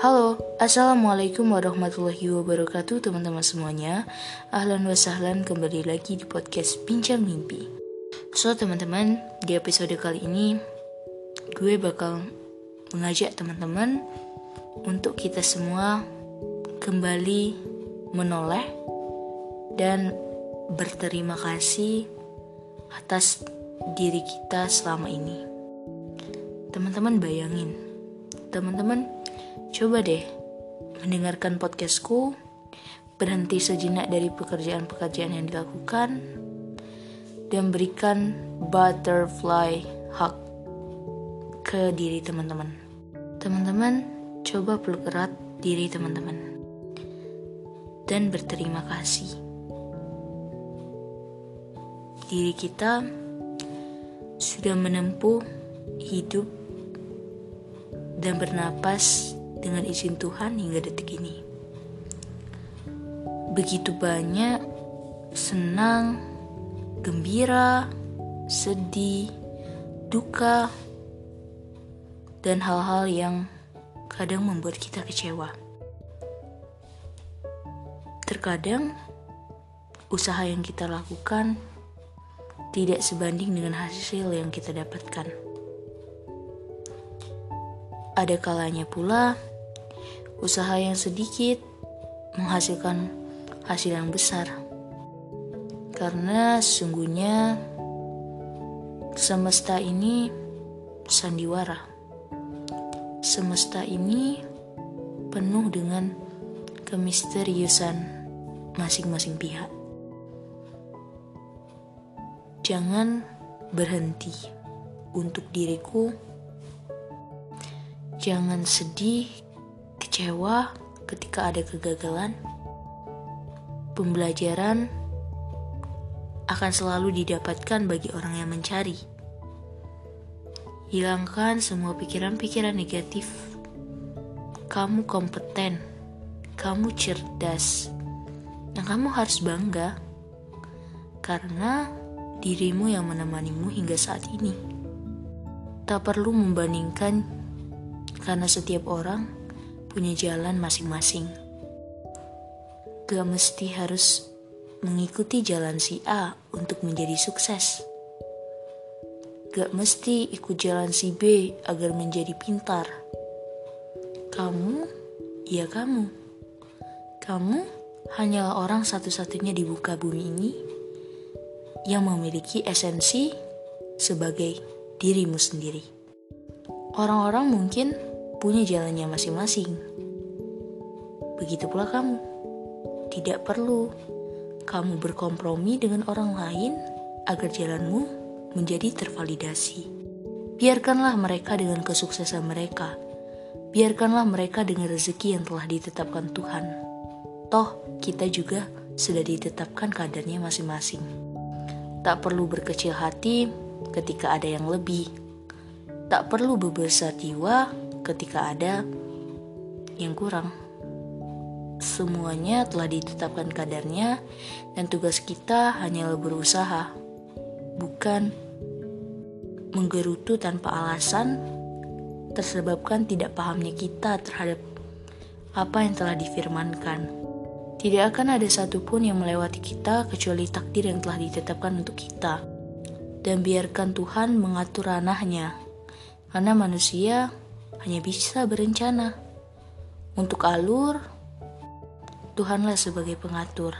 Halo, Assalamualaikum warahmatullahi wabarakatuh teman-teman semuanya. Ahlan wa sahlan kembali lagi di podcast Bincang Mimpi. So teman-teman, di episode kali ini Gue bakal mengajak teman-teman Untuk kita semua kembali menoleh Dan berterima kasih atas diri kita selama ini. Teman-teman bayangin Teman-teman Coba deh mendengarkan podcastku, berhenti sejenak dari pekerjaan-pekerjaan yang dilakukan, dan berikan butterfly hug ke diri teman-teman. Teman-teman, coba peluk erat diri teman-teman dan berterima kasih. Diri kita sudah menempuh hidup dan bernapas dengan izin Tuhan hingga detik ini. Begitu banyak senang, gembira, sedih, duka, dan hal-hal yang kadang membuat kita kecewa. Terkadang usaha yang kita lakukan tidak sebanding dengan hasil yang kita dapatkan. Ada kalanya pula usaha yang sedikit menghasilkan hasil yang besar. Karena sesungguhnya semesta ini sandiwara. Semesta ini penuh dengan kemisteriusan masing-masing pihak. Jangan berhenti untuk diriku. Jangan sedih kecewa ketika ada kegagalan, pembelajaran akan selalu didapatkan bagi orang yang mencari. Hilangkan semua pikiran-pikiran negatif. Kamu kompeten, kamu cerdas, dan kamu harus bangga karena dirimu yang menemanimu hingga saat ini. Tak perlu membandingkan, karena setiap orang punya jalan masing-masing. Gak mesti harus mengikuti jalan si A untuk menjadi sukses. Gak mesti ikut jalan si B agar menjadi pintar. Kamu, ya kamu. Kamu hanyalah orang satu-satunya di buka bumi ini yang memiliki esensi sebagai dirimu sendiri. Orang-orang mungkin punya jalannya masing-masing. Begitu pula kamu. Tidak perlu kamu berkompromi dengan orang lain agar jalanmu menjadi tervalidasi. Biarkanlah mereka dengan kesuksesan mereka. Biarkanlah mereka dengan rezeki yang telah ditetapkan Tuhan. Toh, kita juga sudah ditetapkan kadarnya masing-masing. Tak perlu berkecil hati ketika ada yang lebih. Tak perlu berbesar jiwa ketika ada yang kurang. Semuanya telah ditetapkan kadarnya dan tugas kita hanyalah berusaha, bukan menggerutu tanpa alasan tersebabkan tidak pahamnya kita terhadap apa yang telah difirmankan. Tidak akan ada satupun yang melewati kita kecuali takdir yang telah ditetapkan untuk kita. Dan biarkan Tuhan mengatur ranahnya. Karena manusia hanya bisa berencana. Untuk alur, Tuhanlah sebagai pengatur.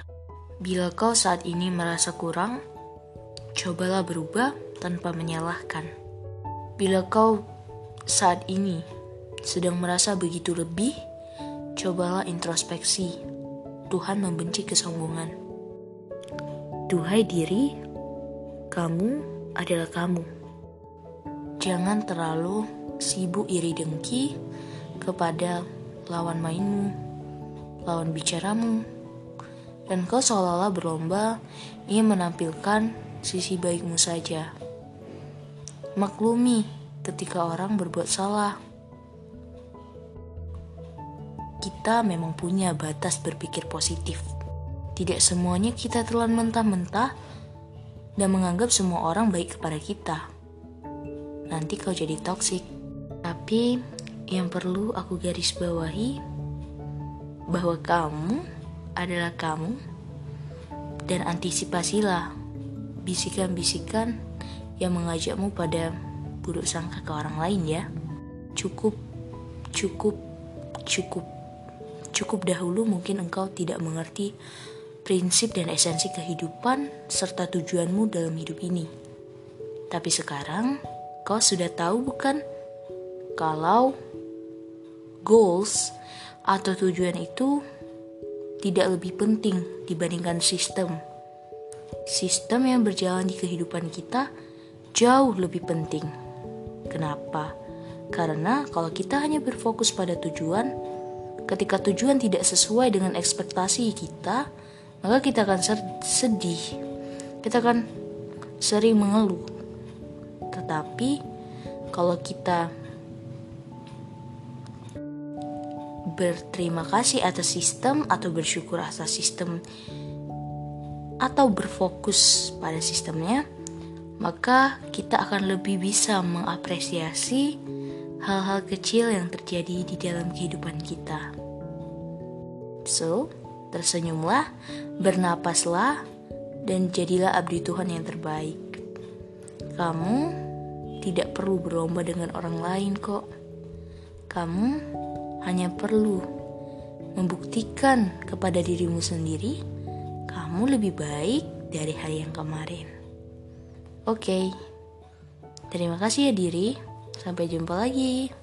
Bila kau saat ini merasa kurang, cobalah berubah tanpa menyalahkan. Bila kau saat ini sedang merasa begitu lebih, cobalah introspeksi. Tuhan membenci kesombongan. Duhai diri, kamu adalah kamu. Jangan terlalu sibuk iri dengki kepada lawan mainmu, lawan bicaramu, dan kau seolah-olah berlomba ingin menampilkan sisi baikmu saja. Maklumi ketika orang berbuat salah. Kita memang punya batas berpikir positif. Tidak semuanya kita telan mentah-mentah dan menganggap semua orang baik kepada kita. Nanti kau jadi toksik. Tapi yang perlu aku garis bawahi bahwa kamu adalah kamu dan antisipasilah bisikan-bisikan yang mengajakmu pada buruk sangka ke orang lain ya. Cukup, cukup, cukup. Cukup dahulu mungkin engkau tidak mengerti prinsip dan esensi kehidupan serta tujuanmu dalam hidup ini. Tapi sekarang kau sudah tahu bukan kalau goals atau tujuan itu tidak lebih penting dibandingkan sistem. Sistem yang berjalan di kehidupan kita jauh lebih penting. Kenapa? Karena kalau kita hanya berfokus pada tujuan, ketika tujuan tidak sesuai dengan ekspektasi kita, maka kita akan sedih. Kita akan sering mengeluh. Tetapi kalau kita berterima kasih atas sistem atau bersyukur atas sistem atau berfokus pada sistemnya, maka kita akan lebih bisa mengapresiasi hal-hal kecil yang terjadi di dalam kehidupan kita. So, tersenyumlah, bernapaslah, dan jadilah abdi Tuhan yang terbaik. Kamu tidak perlu berlomba dengan orang lain kok. Kamu hanya perlu membuktikan kepada dirimu sendiri kamu lebih baik dari hari yang kemarin. Oke, terima kasih ya diri. Sampai jumpa lagi.